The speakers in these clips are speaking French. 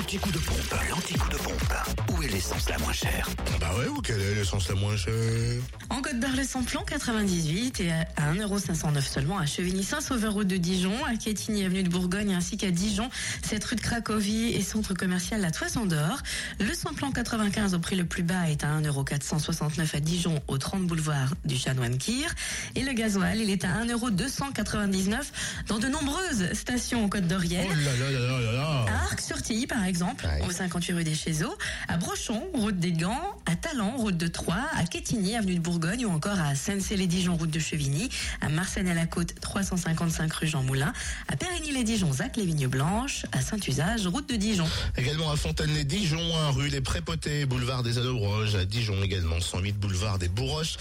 L'anti-coup de pompe, l'anti-coup de pompe. Où est l'essence la moins chère Bah ouais, ou quelle est l'essence la moins chère? En Côte d'Or, le samplon 98 et à 1,509€ seulement à Chevigny-Saint-Sauveur, route de Dijon, à Quétigny, avenue de Bourgogne, ainsi qu'à Dijon, cette rue de Cracovie et centre commercial La Toison d'Or. Le samplon 95 au prix le plus bas est à 1,469€ à Dijon, au 30 boulevard du Chanoine Kir. Et le gasoil, il est à 1,299€ dans de nombreuses stations en Côte d'Orienne. Oh là là là là là par exemple, Ouais. au 58 rue des Chézeaux, à Brochon, route des Gants, à Talent, route de Troyes, à Quétigny, avenue de Bourgogne, ou encore à Sensey-les-Dijon, route de Chevigny, à Marseille-à-la-Côte, 355 rue Jean Moulin, à Périgny-les-Dijon, Zac, les Vignes Blanches, à Saint-Usage, route de Dijon. Également à Fontaine-les-Dijon, 1 rue des Prépotés, boulevard des Allobroges, à Dijon également, 108 boulevard des Bourroches,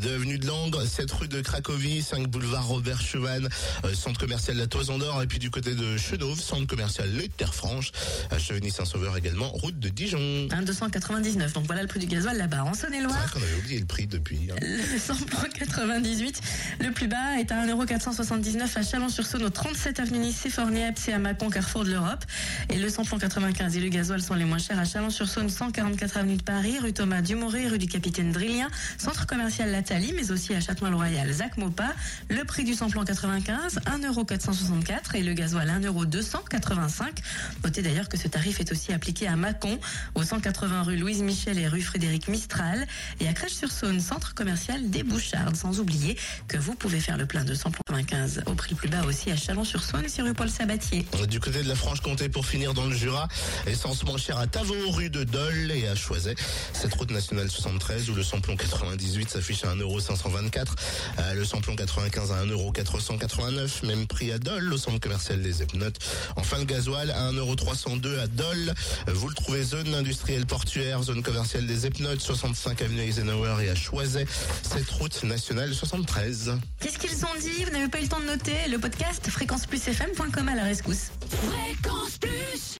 2 avenue de Langres, 7 rue de Cracovie, 5 boulevard Robert Chevanne, euh, centre commercial La Toison d'Or, et puis du côté de Chenauve, centre commercial Les Terres Franches, à Chevigny-Saint-Sauveur également, route de Dijon. 1,299. Donc voilà le prix du gasoil là-bas. En C'est vrai Saône-et-Loire, qu'on avait oublié le prix depuis. hein. Le samplon 98, le plus bas est à 1,479€ à Chalon-sur-Saône au 37 avenue Nice, Forniepce et à Mâcon, Carrefour de l'Europe. Et le samplon 95 et le gasoil sont les moins chers à Chalon-sur-Saône, 144 avenue de Paris, rue Thomas Dumoré, rue du Capitaine Drillien, centre commercial Lathalie, mais aussi à Châtenois-le-Royal, Zac Mopa. Le prix du samplon 95, 1,464€ et le gasoil 1,285€. Notez d'ailleurs que ce tarif est aussi appliqué à Mâcon, au 180 rue Louise Michel et rue Frédéric Mistral, et à Crèche-sur-Saône, centre commercial des Bouchardes. Sans oublier que vous pouvez faire le plein de samplon 95 au prix le plus bas aussi à Chalon-sur-Saône, sur rue Paul Sabatier. Du côté de la Franche-Comté, pour finir dans le Jura, essence moins chère à Tavaux, rue de Dole et à Choiset. Cette route nationale 73 où le samplon 98 s'affiche à 1,524€, euh, le samplon 95 à 1,489€, même prix à Dole, au centre commercial des Epnotes. Enfin, le gasoil à 1,302€ à Dole. Vous le trouvez zone industrielle portuaire, zone commerciale des Epnotes, 65 avenue Eisenhower et à Choiset. Cette route nationale 73. Qu'est-ce qu'ils ont dit? Vous n'avez pas eu le temps de noter le podcast fréquenceplusfm.com à la rescousse. Fréquence Plus